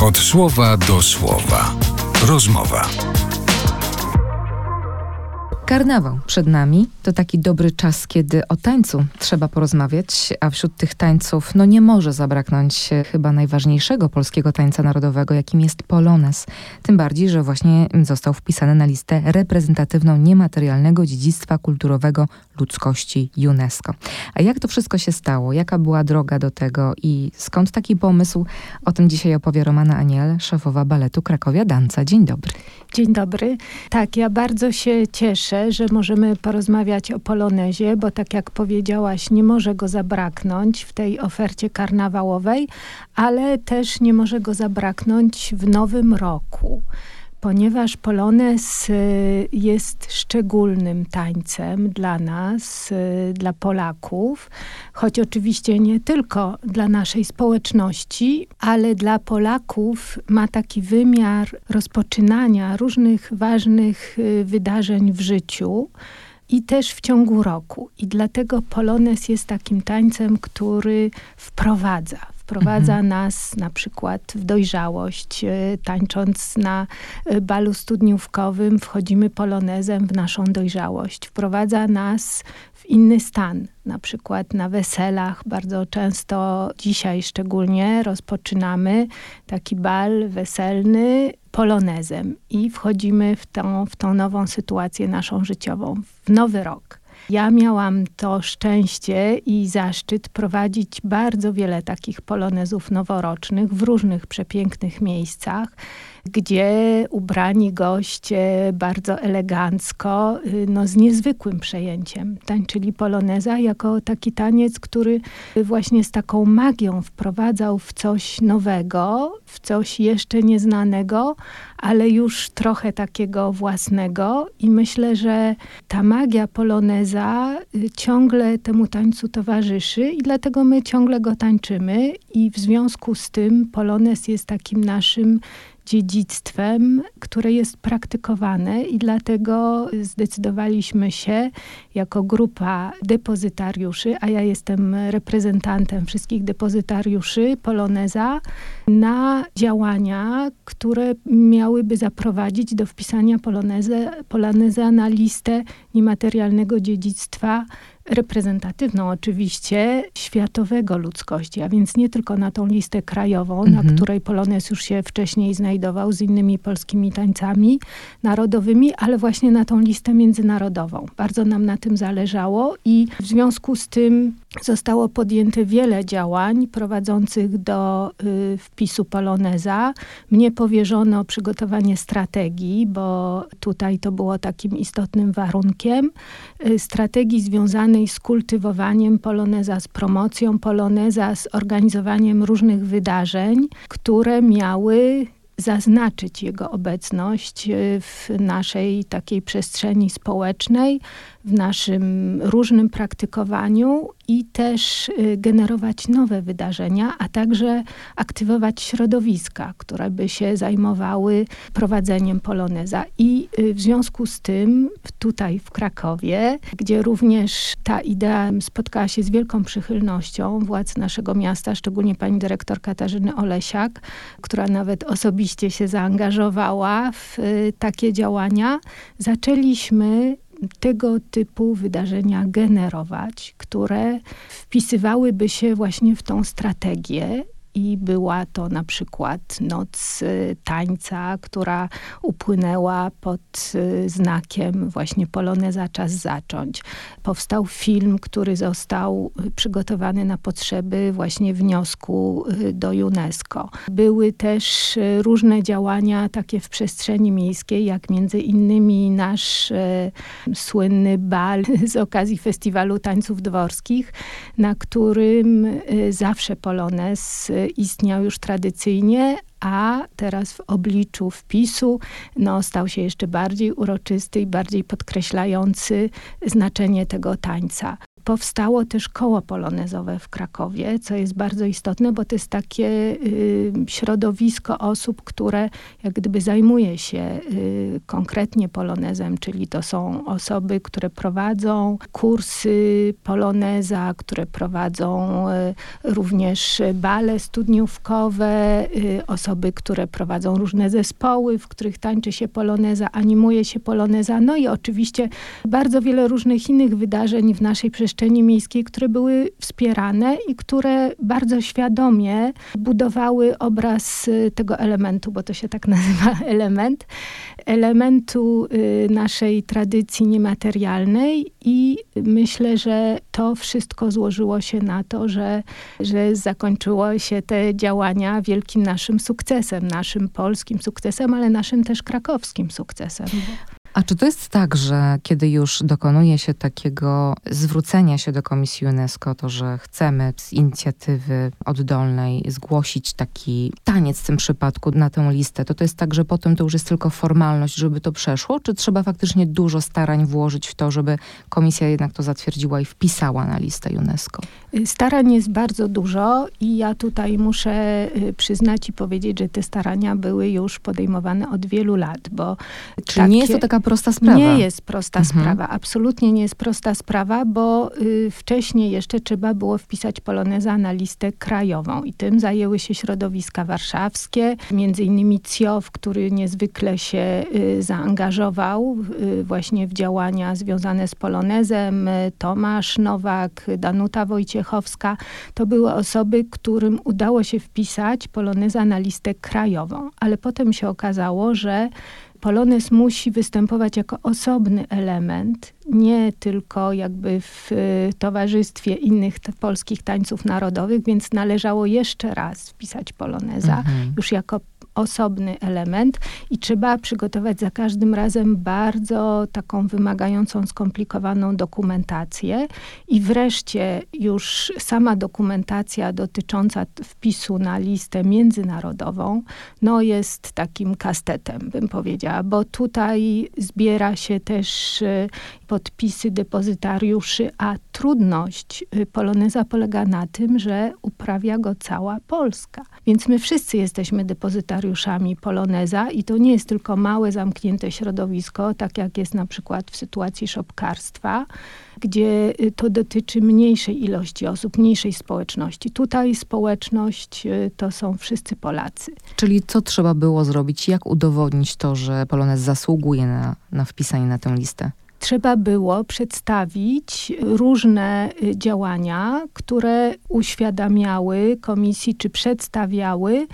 Od słowa do słowa. Rozmowa. Karnawał przed nami to taki dobry czas, kiedy o tańcu trzeba porozmawiać, a wśród tych tańców no nie może zabraknąć chyba najważniejszego polskiego tańca narodowego, jakim jest polones. Tym bardziej, że właśnie został wpisany na listę reprezentatywną niematerialnego dziedzictwa kulturowego ludzkości UNESCO. A jak to wszystko się stało? Jaka była droga do tego i skąd taki pomysł? O tym dzisiaj opowie Romana Aniel, szefowa baletu Krakowia Danca. Dzień dobry. Dzień dobry. Tak, ja bardzo się cieszę, że możemy porozmawiać o polonezie, bo tak jak powiedziałaś, nie może go zabraknąć w tej ofercie karnawałowej, ale też nie może go zabraknąć w nowym roku ponieważ polonez y, jest szczególnym tańcem dla nas, y, dla Polaków, choć oczywiście nie tylko dla naszej społeczności, ale dla Polaków ma taki wymiar rozpoczynania różnych ważnych y, wydarzeń w życiu i też w ciągu roku. I dlatego polonez jest takim tańcem, który wprowadza, wprowadza mhm. nas na przykład w dojrzałość. E, tańcząc na e, balu studniówkowym wchodzimy polonezem w naszą dojrzałość. Wprowadza nas w inny stan. Na przykład na weselach bardzo często, dzisiaj szczególnie, rozpoczynamy taki bal weselny polonezem i wchodzimy w tą, w tą nową sytuację naszą życiową, w nowy rok. Ja miałam to szczęście i zaszczyt prowadzić bardzo wiele takich polonezów noworocznych w różnych przepięknych miejscach gdzie ubrani goście bardzo elegancko, y, no z niezwykłym przejęciem tańczyli poloneza jako taki taniec, który właśnie z taką magią wprowadzał w coś nowego, w coś jeszcze nieznanego, ale już trochę takiego własnego. I myślę, że ta magia poloneza y, ciągle temu tańcu towarzyszy i dlatego my ciągle go tańczymy. I w związku z tym polonez jest takim naszym dziedzictwem, które jest praktykowane i dlatego zdecydowaliśmy się jako grupa depozytariuszy, a ja jestem reprezentantem wszystkich depozytariuszy Poloneza, na działania, które miałyby zaprowadzić do wpisania Poloneza na listę niematerialnego dziedzictwa reprezentatywną oczywiście światowego ludzkości, a więc nie tylko na tą listę krajową, mhm. na której Polonez już się wcześniej znajdował z innymi polskimi tańcami narodowymi, ale właśnie na tą listę międzynarodową. Bardzo nam na tym zależało i w związku z tym zostało podjęte wiele działań prowadzących do y, wpisu Poloneza. Mnie powierzono przygotowanie strategii, bo tutaj to było takim istotnym warunkiem. Y, strategii związanej z kultywowaniem Poloneza, z promocją Poloneza, z organizowaniem różnych wydarzeń, które miały zaznaczyć jego obecność y, w naszej takiej przestrzeni społecznej, w naszym różnym praktykowaniu i też y, generować nowe wydarzenia, a także aktywować środowiska, które by się zajmowały prowadzeniem poloneza. I y, w związku z tym tutaj w Krakowie, gdzie również ta idea spotkała się z wielką przychylnością władz naszego miasta, szczególnie pani dyrektor Katarzyny Olesiak, która nawet osobiście się zaangażowała w y, takie działania, zaczęliśmy tego typu wydarzenia generować, które wpisywałyby się właśnie w tą strategię i była to na przykład noc y, tańca, która upłynęła pod y, znakiem właśnie Poloneza Czas Zacząć. Powstał film, który został y, przygotowany na potrzeby właśnie wniosku do UNESCO. Były też różne działania takie w przestrzeni miejskiej, jak między innymi nasz słynny bal z okazji Festiwalu Tańców Dworskich, na którym zawsze Polonez istniał już tradycyjnie, a teraz w obliczu wpisu no, stał się jeszcze bardziej uroczysty i bardziej podkreślający znaczenie tego tańca. Powstało też koło polonezowe w Krakowie, co jest bardzo istotne, bo to jest takie y, środowisko osób, które jak gdyby zajmuje się y, konkretnie polonezem, czyli to są osoby, które prowadzą kursy poloneza, które prowadzą y, również bale studniówkowe, y, osoby, które prowadzą różne zespoły, w których tańczy się poloneza, animuje się poloneza, no i oczywiście bardzo wiele różnych innych wydarzeń w naszej przestrzeni miejskiej, które były wspierane i które bardzo świadomie budowały obraz y, tego elementu, bo to się tak nazywa element, elementu y, naszej tradycji niematerialnej i myślę, że to wszystko złożyło się na to, że, że zakończyło się te działania wielkim naszym sukcesem, naszym polskim sukcesem, ale naszym też krakowskim sukcesem. A czy to jest tak, że kiedy już dokonuje się takiego zwrócenia się do Komisji UNESCO, to że chcemy z inicjatywy oddolnej zgłosić taki taniec w tym przypadku na tę listę, to to jest tak, że potem to już jest tylko formalność, żeby to przeszło, czy trzeba faktycznie dużo starań włożyć w to, żeby komisja jednak to zatwierdziła i wpisała na listę UNESCO? Starań jest bardzo dużo i ja tutaj muszę y, przyznać i powiedzieć, że te starania były już podejmowane od wielu lat, bo Czyli takie... nie jest to taka prosta sprawa. Nie jest prosta mhm. sprawa, absolutnie nie jest prosta sprawa, bo y, wcześniej jeszcze trzeba było wpisać poloneza na listę krajową i tym zajęły się środowiska warszawskie, między innymi CIOW, który niezwykle się y, zaangażował y, właśnie w działania związane z polonezem, y, Tomasz Nowak, Danuta Wojciechowska. To były osoby, którym udało się wpisać poloneza na listę krajową, ale potem się okazało, że polonez musi występować jako osobny element, nie tylko jakby w towarzystwie innych polskich tańców narodowych, więc należało jeszcze raz wpisać poloneza mhm. już jako osobny element i trzeba przygotować za każdym razem bardzo taką wymagającą, skomplikowaną dokumentację. I wreszcie już sama dokumentacja dotycząca wpisu na listę międzynarodową, no jest takim kastetem, bym powiedziała, bo tutaj zbiera się też y, podpisy depozytariuszy, a trudność y, poloneza polega na tym, że uprawia go cała Polska. Więc my wszyscy jesteśmy depozytariuszami poloneza i to nie jest tylko małe, zamknięte środowisko, tak jak jest na przykład w sytuacji szopkarstwa, gdzie y, to dotyczy mniejszej ilości osób, mniejszej społeczności. Tutaj społeczność y, to są wszyscy Polacy. Czyli co trzeba było zrobić? Jak udowodnić to, że polonez zasługuje na, na wpisanie na tę listę? Trzeba było przedstawić różne y, działania, które uświadamiały komisji, czy przedstawiały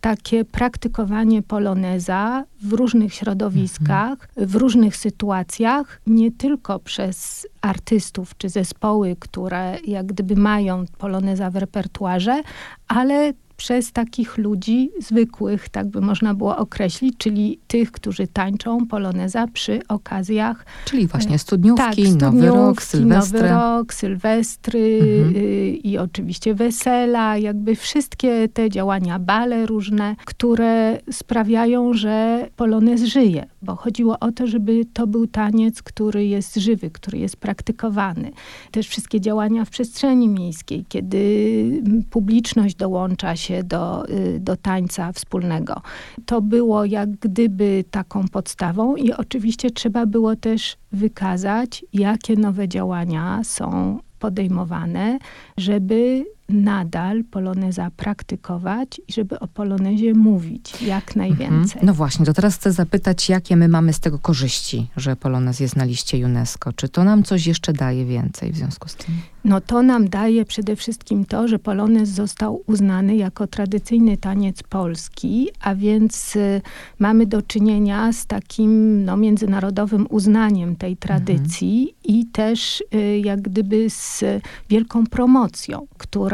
takie praktykowanie poloneza w różnych środowiskach, w różnych sytuacjach, nie tylko przez artystów czy zespoły, które jak gdyby mają poloneza w repertuarze, ale przez takich ludzi zwykłych, tak by można było określić, czyli tych, którzy tańczą poloneza przy okazjach. Czyli właśnie studniówki, tak, studniówki nowy rok, sylwestry. Nowy rok, sylwestry mhm. y, i oczywiście wesela, jakby wszystkie te działania, bale różne, które sprawiają, że polonez żyje, bo chodziło o to, żeby to był taniec, który jest żywy, który jest praktykowany. Też wszystkie działania w przestrzeni miejskiej, kiedy publiczność dołącza się się do, y, do tańca wspólnego. To było jak gdyby taką podstawą i oczywiście trzeba było też wykazać, jakie nowe działania są podejmowane, żeby nadal poloneza praktykować i żeby o polonezie mówić jak mhm. najwięcej. No właśnie, to teraz chcę zapytać, jakie my mamy z tego korzyści, że polonez jest na liście UNESCO. Czy to nam coś jeszcze daje więcej w związku z tym? No to nam daje przede wszystkim to, że polonez został uznany jako tradycyjny taniec polski, a więc y, mamy do czynienia z takim no, międzynarodowym uznaniem tej tradycji mhm. i też y, jak gdyby z wielką promocją, która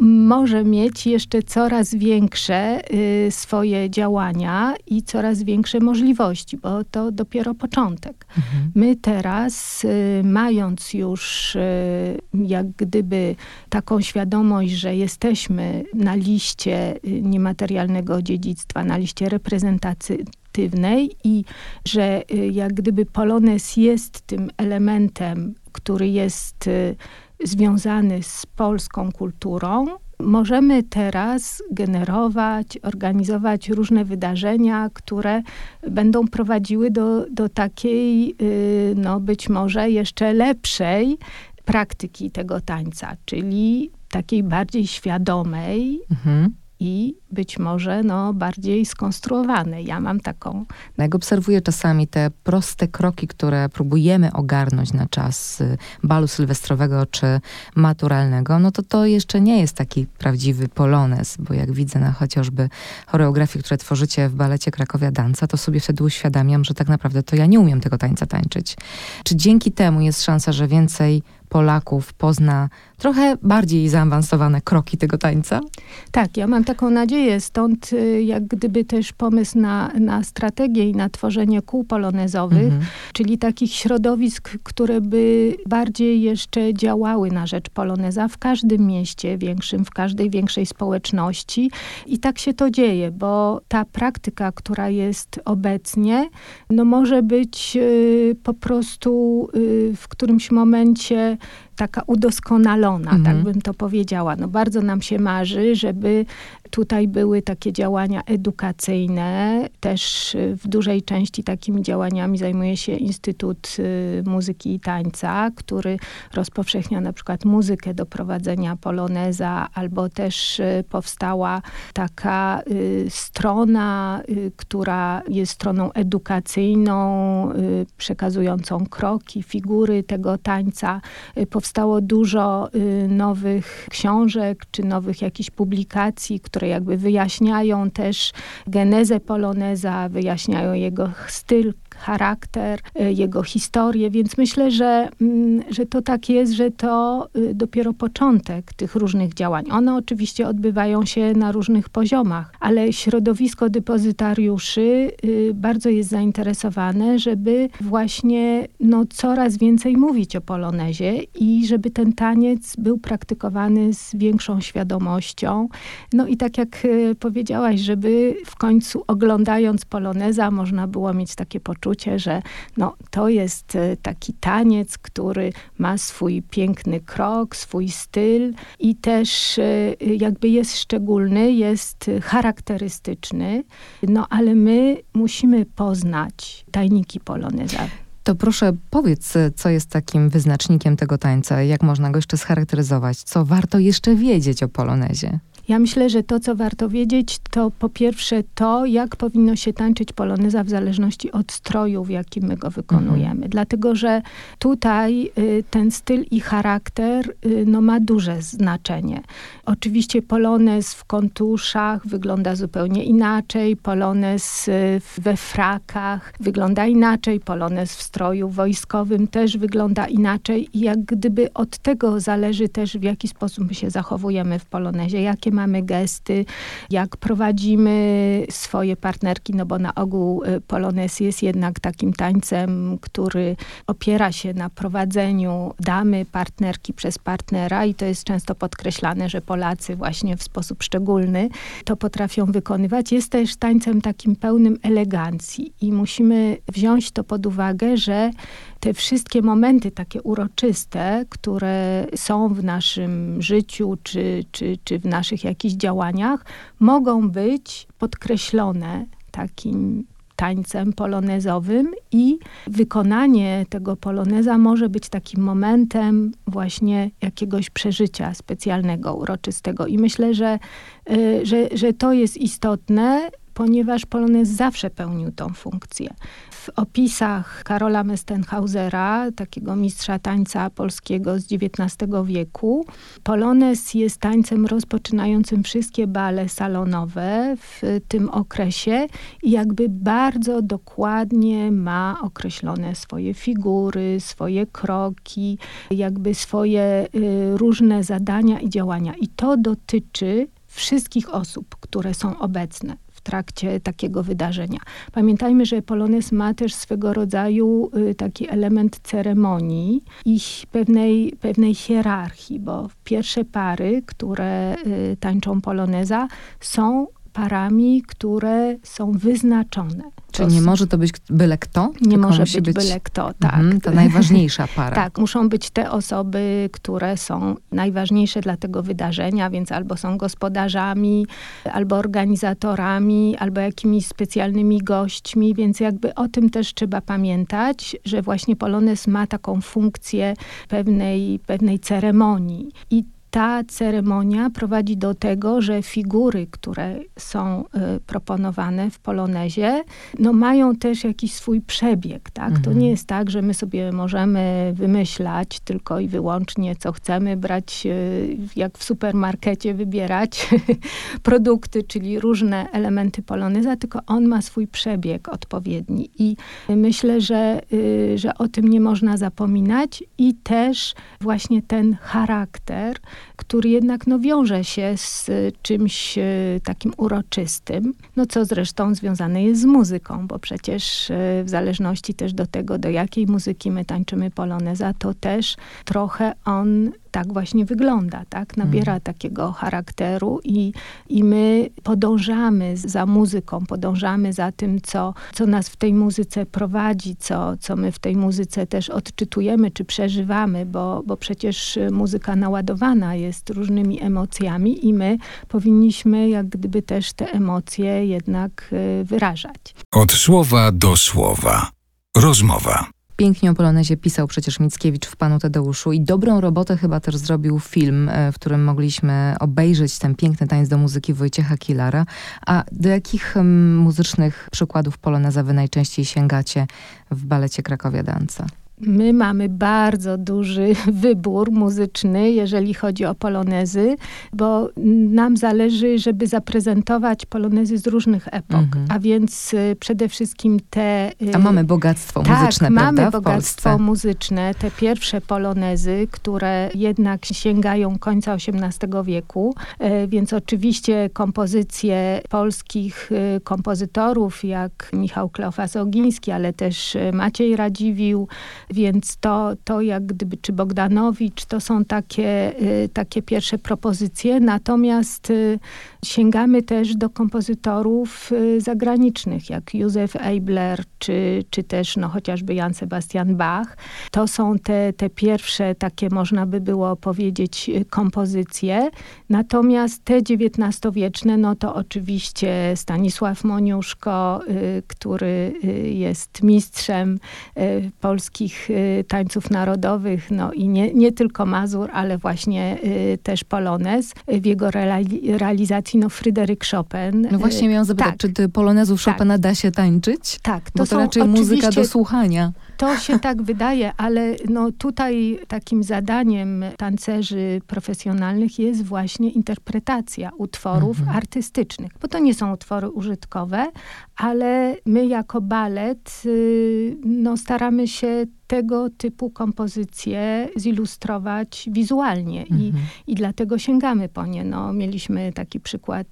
może mieć jeszcze coraz większe y, swoje działania i coraz większe możliwości, bo to dopiero początek. Mhm. My teraz, y, mając już y, jak gdyby taką świadomość, że jesteśmy na liście niematerialnego dziedzictwa, na liście reprezentatywnej i że jak gdyby Polones jest tym elementem, który jest związany z polską kulturą, możemy teraz generować, organizować różne wydarzenia, które będą prowadziły do, do takiej, y, no być może jeszcze lepszej praktyki tego tańca, czyli takiej bardziej świadomej, mhm. i być może no, bardziej skonstruowane. Ja mam taką. No, jak obserwuję czasami te proste kroki, które próbujemy ogarnąć na czas y, balu sylwestrowego czy maturalnego, no to to jeszcze nie jest taki prawdziwy polonez, bo jak widzę na chociażby choreografii, które tworzycie w balecie Krakowia Danca, to sobie wtedy uświadamiam, że tak naprawdę to ja nie umiem tego tańca tańczyć. Czy dzięki temu jest szansa, że więcej Polaków pozna trochę bardziej zaawansowane kroki tego tańca? Tak, ja mam taką nadzieję, stąd y, jak gdyby też pomysł na, na strategię i na tworzenie kół polonezowych, mhm. czyli takich środowisk, które by bardziej jeszcze działały na rzecz poloneza w każdym mieście większym, w każdej większej społeczności. I tak się to dzieje, bo ta praktyka, która jest obecnie, no może być y, po prostu y, w którymś momencie taka udoskonalona, tak mhm. tak bym to powiedziała. No bardzo nam się marzy, żeby tutaj były takie działania edukacyjne. Też y, w dużej części takimi działaniami zajmuje się Instytut y, Muzyki i Tańca, który rozpowszechnia na przykład muzykę do prowadzenia poloneza, albo też y, powstała taka strona, która jest stroną edukacyjną, przekazującą kroki, figury tego tańca. Powstało dużo nowych książek, czy nowych jakichś publikacji, które jakby wyjaśniają też genezę poloneza, wyjaśniają jego styl, charakter, y, jego historię, więc myślę, że, mm, że to tak jest, że to y, dopiero początek tych różnych działań. One oczywiście odbywają się na różnych poziomach, ale środowisko depozytariuszy y, bardzo jest zainteresowane, żeby właśnie no, coraz więcej mówić o polonezie i żeby ten taniec był praktykowany z większą świadomością. No i tak jak powiedziałaś, żeby w końcu oglądając poloneza można było mieć takie poczucie, poczucie, że no, to jest e, taki taniec, który ma swój piękny krok, swój styl i też e, jakby jest szczególny, jest charakterystyczny, no ale my musimy poznać tajniki poloneza. To proszę powiedz, co jest takim wyznacznikiem tego tańca, jak można go jeszcze scharakteryzować, co warto jeszcze wiedzieć o polonezie? Ja myślę, że to, co warto wiedzieć, to po pierwsze to, jak powinno się tańczyć poloneza w zależności od stroju, w jakim my go wykonujemy. Mhm. Dlatego, że tutaj y, ten styl i charakter y, no, ma duże znaczenie. Oczywiście polonez w kontuszach wygląda zupełnie inaczej, polonez y, we frakach wygląda inaczej, polonez w stroju wojskowym też wygląda inaczej i jak gdyby od tego zależy też, w jaki sposób my się zachowujemy w polonezie, jakie mamy gesty, jak prowadzimy swoje partnerki, no bo na ogół y, Polones jest jednak takim tańcem, który opiera się na prowadzeniu damy, partnerki przez partnera i to jest często podkreślane, że Polacy właśnie w sposób szczególny to potrafią wykonywać. Jest też tańcem takim pełnym elegancji i musimy wziąć to pod uwagę, że te wszystkie momenty takie uroczyste, które są w naszym życiu czy, czy, czy w naszych jakichś działaniach, mogą być podkreślone takim tańcem polonezowym i wykonanie tego poloneza może być takim momentem właśnie jakiegoś przeżycia specjalnego, uroczystego. I myślę, że, y, że, że to jest istotne, ponieważ polonez zawsze pełnił tą funkcję w opisach Karola Mestenhausera, takiego mistrza tańca polskiego z XIX wieku, Polones jest tańcem rozpoczynającym wszystkie bale salonowe w tym okresie i jakby bardzo dokładnie ma określone swoje figury, swoje kroki, jakby swoje y, różne zadania i działania. I to dotyczy wszystkich osób, które są obecne trakcie takiego wydarzenia. Pamiętajmy, że polonez ma też swego rodzaju y, taki element ceremonii i pewnej, pewnej hierarchii, bo pierwsze pary, które y, tańczą poloneza są parami, które są wyznaczone. Czyli nie może to być byle kto? Nie może być, być byle kto, tak. Mhm, to najważniejsza para. tak, muszą być te osoby, które są najważniejsze dla tego wydarzenia, więc albo są gospodarzami, albo organizatorami, albo jakimiś specjalnymi gośćmi, więc jakby o tym też trzeba pamiętać, że właśnie Polones ma taką funkcję pewnej, pewnej ceremonii. I ta ceremonia prowadzi do tego, że figury, które są y, proponowane w polonezie, no mają też jakiś swój przebieg, tak? Mhm. To nie jest tak, że my sobie możemy wymyślać tylko i wyłącznie, co chcemy, brać y, jak w supermarkecie, wybierać produkty, czyli różne elementy poloneza, tylko on ma swój przebieg odpowiedni i myślę, że, y, że o tym nie można zapominać i też właśnie ten charakter, który jednak no, wiąże się z czymś e, takim uroczystym, no co zresztą związane jest z muzyką, bo przecież e, w zależności też do tego, do jakiej muzyki my tańczymy poloneza, to też trochę on tak właśnie wygląda, tak? Nabiera mhm. takiego charakteru i, i my podążamy za muzyką, podążamy za tym, co, co nas w tej muzyce prowadzi, co, co my w tej muzyce też odczytujemy czy przeżywamy, bo, bo przecież muzyka naładowana jest różnymi emocjami i my powinniśmy jak gdyby też te emocje jednak y, wyrażać. Od słowa do słowa. Rozmowa. Pięknie o Polonezie pisał przecież Mickiewicz w Panu Tadeuszu i dobrą robotę chyba też zrobił film, e, w którym mogliśmy obejrzeć ten piękny tańc do muzyki Wojciecha Kilara. A do jakich muzycznych przykładów Poloneza wy najczęściej sięgacie w balecie Krakowia Danca? My mamy bardzo duży wybór muzyczny, jeżeli chodzi o polonezy, bo nam zależy, żeby zaprezentować polonezy z różnych epok, mhm. a więc y, przede wszystkim te... Y, a mamy bogactwo tak, muzyczne, mamy prawda, bogactwo muzyczne, te pierwsze polonezy, które jednak sięgają końca XVIII wieku, e, więc oczywiście kompozycje polskich y, kompozytorów, jak Michał Kleofas-Ogiński, ale też Maciej Radziwił, więc to, to jak gdyby, czy Bogdanowicz, to są takie, y, takie pierwsze propozycje. Natomiast y, sięgamy też do kompozytorów y, zagranicznych, jak Józef Eibler, czy, czy też no, chociażby Jan Sebastian Bach. To są te, te pierwsze takie, można by było powiedzieć, kompozycje. Natomiast te XIX-wieczne, no to oczywiście Stanisław Moniuszko, który jest mistrzem polskich Y, tańców narodowych, no i nie, nie tylko Mazur, ale właśnie y, też Polonez. W jego realizacji no Fryderyk Chopin. No właśnie miałam zapytać, tak. czy polonezów tak. Chopina da się tańczyć? Tak. To Bo to raczej muzyka do słuchania. To się tak wydaje, ale no tutaj takim zadaniem tancerzy profesjonalnych jest właśnie interpretacja utworów mhm. artystycznych. Bo to nie są utwory użytkowe, ale my jako balet y, no, staramy się tego typu kompozycje zilustrować wizualnie mhm. i, i dlatego sięgamy po nie. No, mieliśmy taki przykład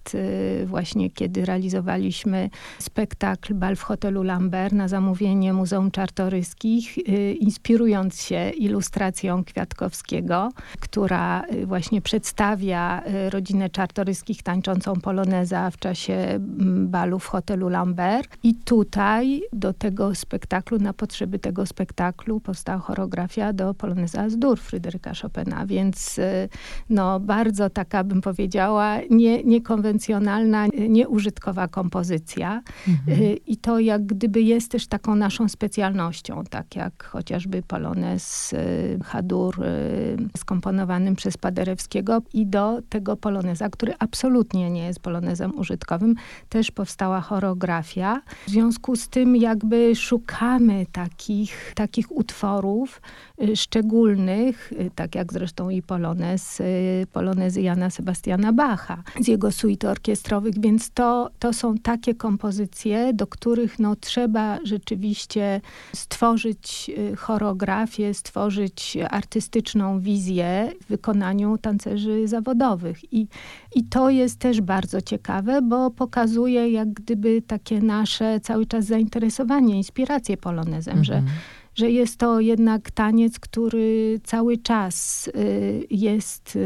y, właśnie, kiedy realizowaliśmy spektakl Bal w hotelu Lambert na zamówienie Muzeum Czartoryskich, y, inspirując się ilustracją Kwiatkowskiego, która y, właśnie przedstawia rodzinę Czartoryskich tańczącą poloneza w czasie mm, balu w hotelu Lambert. I tutaj do tego spektaklu, na potrzeby tego spektaklu powstała choreografia do poloneza z dur Fryderyka Chopina, więc y, no, bardzo taka, bym powiedziała, nie, niekonwencjonalna, nieużytkowa kompozycja. Mhm. Y, I to jak gdyby jest też taką naszą specjalnością, tak jak chociażby polonez y, Hadur skomponowanym przez Paderewskiego i do tego poloneza, który absolutnie nie jest polonezem użytkowym, też powstała choreografia. W związku z tym jakby szukamy takich, takich utworów y, szczególnych, y, tak jak zresztą i polonez, y, polonezy Jana Sebastiana Bacha z jego suit orkiestrowych, więc to, to są takie kompozycje, do których no, trzeba rzeczywiście stworzyć choreografię, stworzyć artystyczną wizję w wykonaniu tancerzy zawodowych. I, i to jest też bardzo ciekawe, bo pokazuje jak gdyby takie nasze cały czas zainteresowanie, inspirację polonezem, że, mhm że jest to jednak taniec, który cały czas y, jest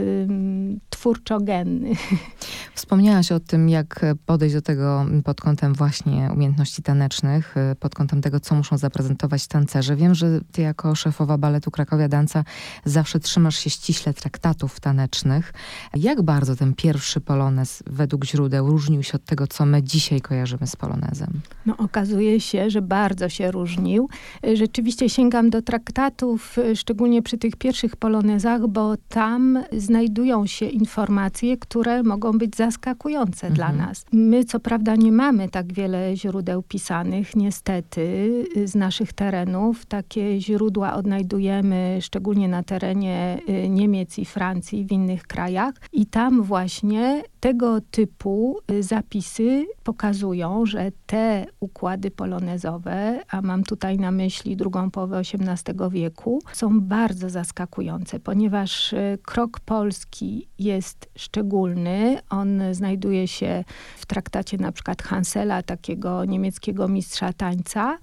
twórczogenny. Wspomniałaś o tym, jak podejść do tego pod kątem właśnie umiejętności tanecznych, y, pod kątem tego, co muszą zaprezentować tancerze. Wiem, że ty jako szefowa baletu Krakowia Danca zawsze trzymasz się ściśle traktatów tanecznych. Jak bardzo ten pierwszy polonez według źródeł różnił się od tego, co my dzisiaj kojarzymy z polonezem? No okazuje się, że bardzo się różnił. Rzeczywiście sięgam do traktatów, szczególnie przy tych pierwszych polonezach, bo tam znajdują się informacje, które mogą być zaskakujące mhm. dla nas. My co prawda nie mamy tak wiele źródeł pisanych, niestety, z naszych terenów. Takie źródła odnajdujemy szczególnie na terenie y, Niemiec i Francji, w innych krajach. I tam właśnie tego typu y, zapisy pokazują, że te układy polonezowe, a mam tutaj na myśli drugą połowę XVIII wieku, są bardzo zaskakujące, ponieważ y, krok polski jest szczególny. On znajduje się w traktacie na przykład Hansela, takiego niemieckiego mistrza tańca,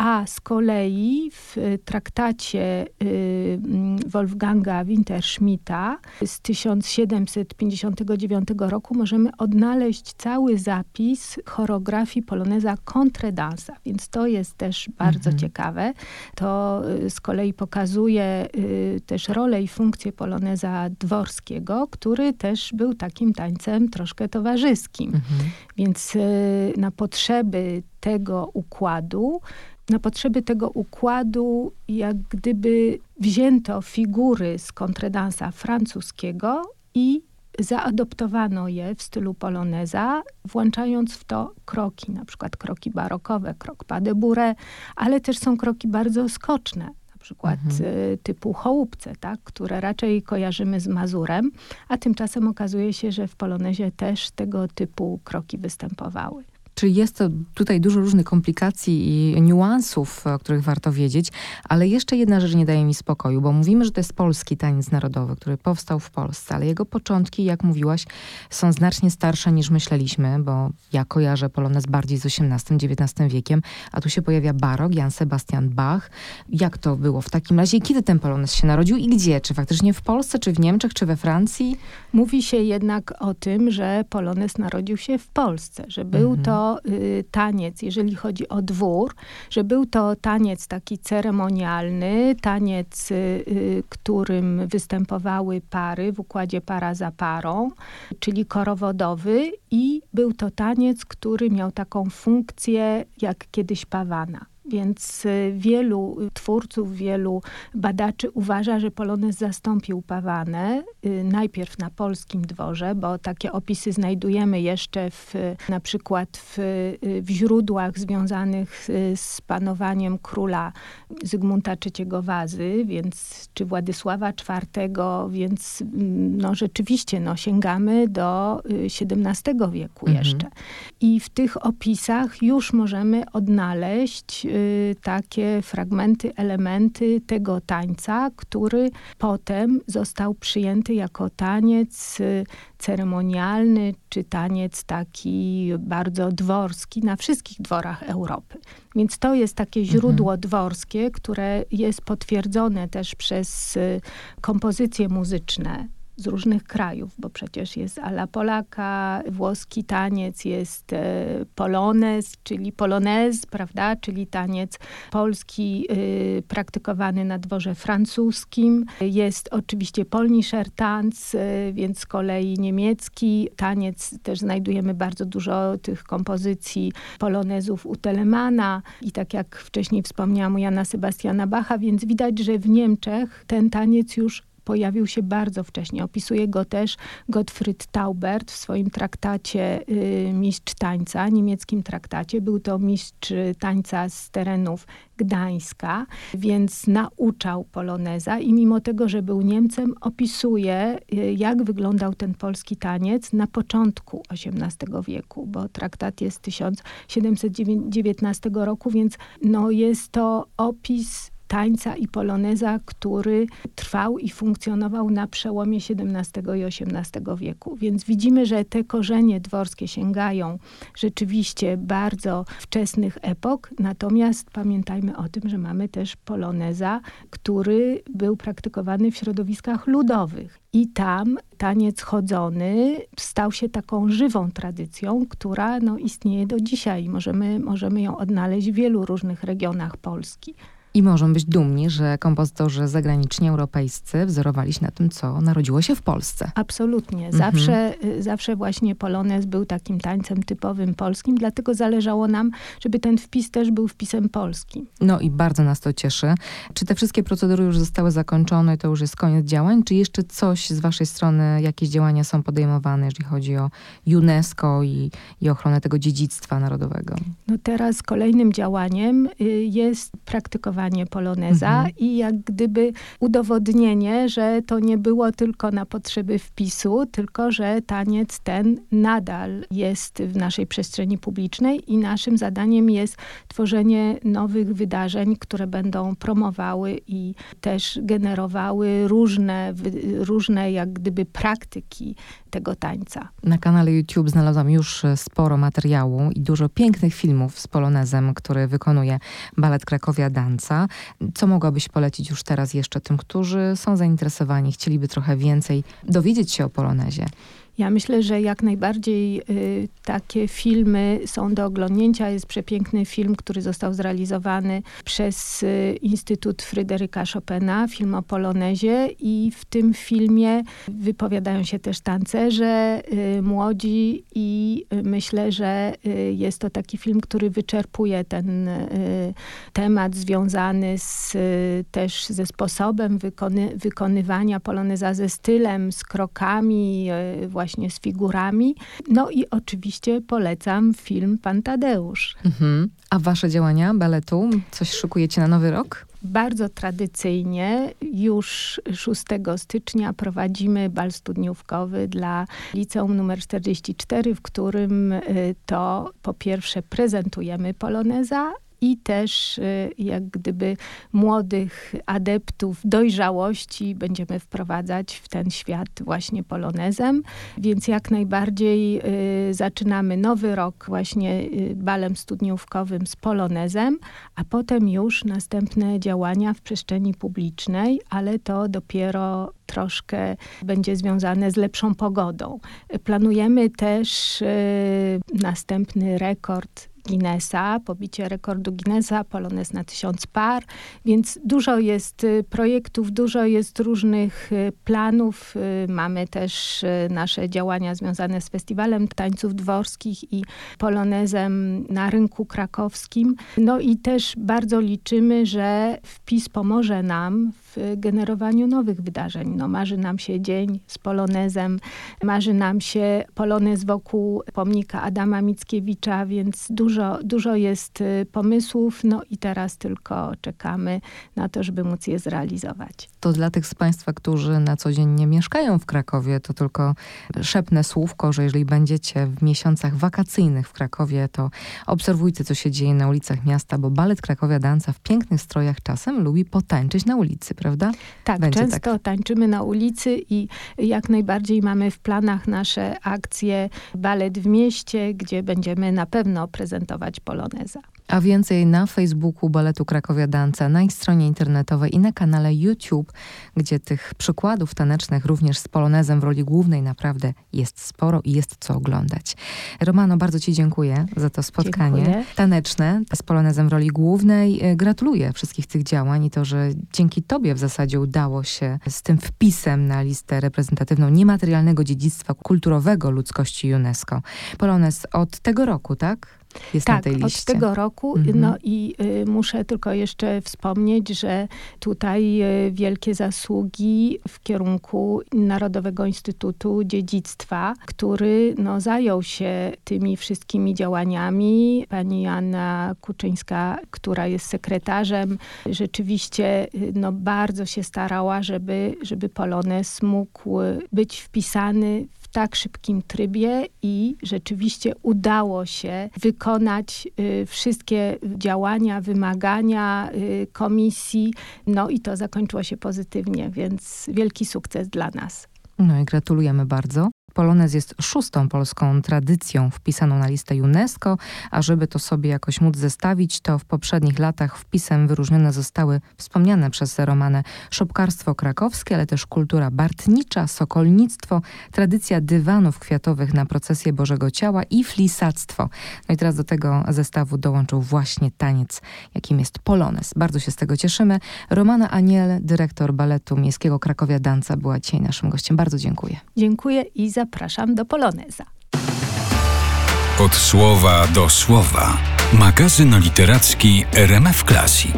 a z kolei w traktacie y, Wolfganga Winterschmidta z 1759 roku możemy odnaleźć cały zapis choreografii poloneza Contredansa, więc to jest też bardzo mhm. ciekawe. To y, z kolei pokazuje y, też rolę i funkcję poloneza dworskiego, który też był takim tańcem troszkę towarzyskim. Mhm. Więc na potrzeby tego układu na potrzeby tego układu, jak gdyby wzięto figury z kontredansa francuskiego i zaadoptowano je w stylu poloneza, włączając w to kroki, na przykład kroki barokowe, krok pas de bourrée, ale też są kroki bardzo skoczne, na przykład mhm. Y, typu chołupce, tak, które raczej kojarzymy z Mazurem, a tymczasem okazuje się, że w polonezie też tego typu kroki występowały. Czyli jest to tutaj dużo różnych komplikacji i niuansów, o których warto wiedzieć, ale jeszcze jedna rzecz nie daje mi spokoju, bo mówimy, że to jest polski taniec narodowy, który powstał w Polsce, ale jego początki, jak mówiłaś, są znacznie starsze niż myśleliśmy, bo ja kojarzę polonez bardziej z XVIII-XIX wiekiem, a tu się pojawia barok, Jan Sebastian Bach. Jak to było w takim razie? Kiedy ten polonez się narodził i gdzie? Czy faktycznie w Polsce, czy w Niemczech, czy we Francji? Mówi się jednak o tym, że polonez narodził się w Polsce, że był mhm. to y, taniec, jeżeli chodzi o dwór, że był to taniec taki ceremonialny, taniec, y, y, którym występowały pary w układzie para za parą, czyli korowodowy i był to taniec, który miał taką funkcję jak kiedyś pawana. Więc y, wielu twórców, wielu badaczy uważa, że polonez zastąpił pawanę, y, najpierw na polskim dworze, bo takie opisy znajdujemy jeszcze w, na przykład w, y, w źródłach związanych z panowaniem króla Zygmunta III Wazy, więc, czy Władysława IV, więc mm, no, rzeczywiście no, sięgamy do XVII wieku mhm. jeszcze. I w tych opisach już możemy odnaleźć Y, takie fragmenty, elementy tego tańca, który potem został przyjęty jako taniec y, ceremonialny, czy taniec taki bardzo dworski na wszystkich dworach Europy. Więc to jest takie mhm. źródło mhm. dworskie, które jest potwierdzone też przez y, kompozycje muzyczne z różnych krajów, bo przecież jest ala Polaka, włoski taniec, jest e, polonez, czyli polonez, prawda, czyli taniec polski y, praktykowany na dworze francuskim. Jest oczywiście polnischer tanz, y, więc z kolei niemiecki taniec, też znajdujemy bardzo dużo tych kompozycji polonezów u Telemana. I tak jak wcześniej wspomniałam u Jana Sebastiana Bacha, więc widać, że w Niemczech ten taniec już pojawił się bardzo wcześnie. Opisuje go też Gottfried Taubert w swoim traktacie y, Mistrz Tańca, niemieckim traktacie. Był to mistrz tańca z terenów Gdańska, więc nauczał poloneza i mimo tego, że był Niemcem, opisuje, y, jak wyglądał ten polski taniec na początku XVIII wieku, bo traktat jest 1719 roku, więc no jest to opis tańca i poloneza, który trwał i funkcjonował na przełomie XVII i XVIII wieku. Więc widzimy, że te korzenie dworskie sięgają rzeczywiście bardzo wczesnych epok, natomiast pamiętajmy o tym, że mamy też poloneza, który był praktykowany w środowiskach ludowych. I tam taniec chodzony stał się taką żywą tradycją, która no, istnieje do dzisiaj. Możemy, możemy ją odnaleźć w wielu różnych regionach Polski. I możemy być dumni, że kompozytorzy zagraniczni, europejscy wzorowali się na tym, co narodziło się w Polsce. Absolutnie. Mhm. Zawsze, mhm. zawsze właśnie polonez był takim tańcem typowym polskim, dlatego zależało nam, żeby ten wpis też był wpisem polskim. No i bardzo nas to cieszy. Czy te wszystkie procedury już zostały zakończone, to już jest koniec działań, czy jeszcze coś z waszej strony, jakieś działania są podejmowane, jeżeli chodzi o UNESCO i, i ochronę tego dziedzictwa narodowego? No teraz kolejnym działaniem y, jest praktykowanie poloneza mhm. i jak gdyby udowodnienie, że to nie było tylko na potrzeby wpisu, tylko że taniec ten nadal jest w naszej przestrzeni publicznej i naszym zadaniem jest tworzenie nowych wydarzeń, które będą promowały i też generowały różne, różne jak gdyby praktyki tego tańca. Na kanale YouTube znalazłam już sporo materiału i dużo pięknych filmów z polonezem, który wykonuje balet Krakowia Dance. Co mogłabyś polecić już teraz jeszcze tym, którzy są zainteresowani, chcieliby trochę więcej dowiedzieć się o Polonezie? Ja myślę, że jak najbardziej y, takie filmy są do oglądnięcia. Jest przepiękny film, który został zrealizowany przez y, Instytut Fryderyka Chopina, film o Polonezie i w tym filmie wypowiadają się też tancerze y, młodzi i y, myślę, że y, jest to taki film, który wyczerpuje ten y, temat związany z, też ze sposobem wykony, wykonywania poloneza, ze stylem, z krokami, właśnie właśnie z figurami. No i oczywiście polecam film Pan Tadeusz. Mhm. A wasze działania baletu? Coś szykujecie na nowy rok? Bardzo tradycyjnie już 6 stycznia prowadzimy bal studniówkowy dla liceum numer 44, w którym y, to po pierwsze prezentujemy poloneza, i też y, jak gdyby młodych adeptów dojrzałości będziemy wprowadzać w ten świat właśnie polonezem. Więc jak najbardziej y, zaczynamy nowy rok właśnie y, balem studniówkowym z polonezem, a potem już następne działania w przestrzeni publicznej, ale to dopiero troszkę będzie związane z lepszą pogodą. Planujemy też następny rekord Guinnessa, pobicie rekordu Guinnessa, Polones na tysiąc par, więc dużo jest y, projektów, dużo jest różnych y, planów. Y, mamy też nasze działania związane z festiwalem tańców dworskich i polonezem na rynku krakowskim. No i też bardzo liczymy, że wpis pomoże nam w generowaniu nowych wydarzeń. No, marzy nam się dzień z polonezem, marzy nam się polonez wokół pomnika Adama Mickiewicza, więc dużo, dużo jest y, pomysłów, no i teraz tylko czekamy na to, żeby móc je zrealizować. To dla tych z Państwa, którzy na co dzień nie mieszkają w Krakowie, to tylko szepnę słówko, że jeżeli będziecie w miesiącach wakacyjnych w Krakowie, to obserwujcie, co się dzieje na ulicach miasta, bo balet Krakowia Danca w pięknych strojach czasem lubi potańczyć na ulicy prawda? Tak, Będzie często tak. tańczymy na ulicy i jak najbardziej mamy w planach nasze akcje Balet w mieście, gdzie będziemy na pewno prezentować poloneza. A więcej na Facebooku Baletu Krakowia Danca, na ich stronie internetowej i na kanale YouTube, gdzie tych przykładów tanecznych również z polonezem w roli głównej naprawdę jest sporo i jest co oglądać. Romano, bardzo Ci dziękuję za to spotkanie dziękuję. taneczne z polonezem w roli głównej. E, gratuluję wszystkich tych działań i to, że dzięki Tobie w zasadzie udało się z tym wpisem na listę reprezentatywną niematerialnego dziedzictwa kulturowego ludzkości UNESCO. Polonez od tego roku, tak? Jest tak, na tej liście. od tego roku. Mhm. No i y, muszę tylko jeszcze wspomnieć, że tutaj y, wielkie zasługi w kierunku Narodowego Instytutu Dziedzictwa, który no, zajął się tymi wszystkimi działaniami. Pani Anna Kuczyńska, która jest sekretarzem, rzeczywiście y, no, bardzo się starała, żeby, żeby Polones mógł być wpisany w tak szybkim trybie i rzeczywiście udało się wykonać y, wszystkie działania, wymagania y, komisji. No i to zakończyło się pozytywnie, więc wielki sukces dla nas. No i gratulujemy bardzo. Polonez jest szóstą polską tradycją wpisaną na listę UNESCO, a żeby to sobie jakoś móc zestawić, to w poprzednich latach wpisem wyróżnione zostały wspomniane przez Romanę szopkarstwo krakowskie, ale też kultura bartnicza, sokolnictwo, tradycja dywanów kwiatowych na procesję Bożego Ciała i flisactwo. No i teraz do tego zestawu dołączył właśnie taniec, jakim jest polonez. Bardzo się z tego cieszymy. Romana Aniel, dyrektor baletu miejskiego Krakowia Danca, była dzisiaj naszym gościem. Bardzo dziękuję. Dziękuję i zapraszam do Poloneza. Od słowa do słowa. Magazyn literacki RMF Classic.